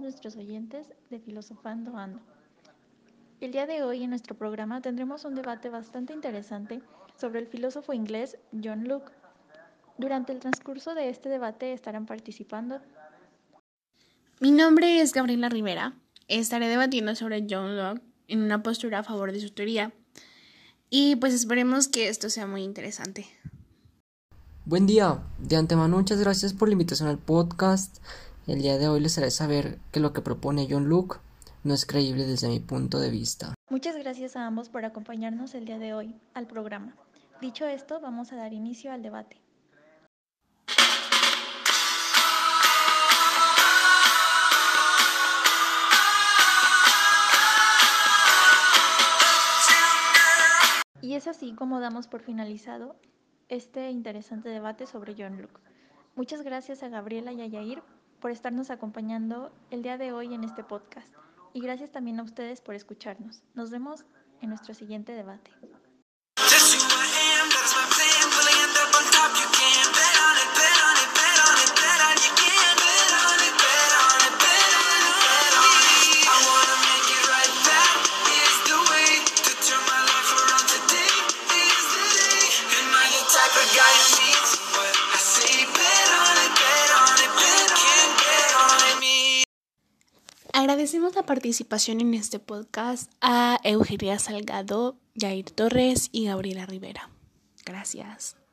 nuestros oyentes de Filosofando Ando. El día de hoy en nuestro programa tendremos un debate bastante interesante sobre el filósofo inglés John Locke. Durante el transcurso de este debate estarán participando. Mi nombre es Gabriela Rivera. Estaré debatiendo sobre John Locke en una postura a favor de su teoría. Y pues esperemos que esto sea muy interesante. Buen día. De antemano muchas gracias por la invitación al podcast. El día de hoy les haré saber que lo que propone John Luke no es creíble desde mi punto de vista. Muchas gracias a ambos por acompañarnos el día de hoy al programa. Dicho esto, vamos a dar inicio al debate. Y es así como damos por finalizado este interesante debate sobre John Luke. Muchas gracias a Gabriela y a Yair por estarnos acompañando el día de hoy en este podcast. Y gracias también a ustedes por escucharnos. Nos vemos en nuestro siguiente debate. Agradecemos la participación en este podcast a Eugenia Salgado, Jair Torres y Gabriela Rivera. Gracias.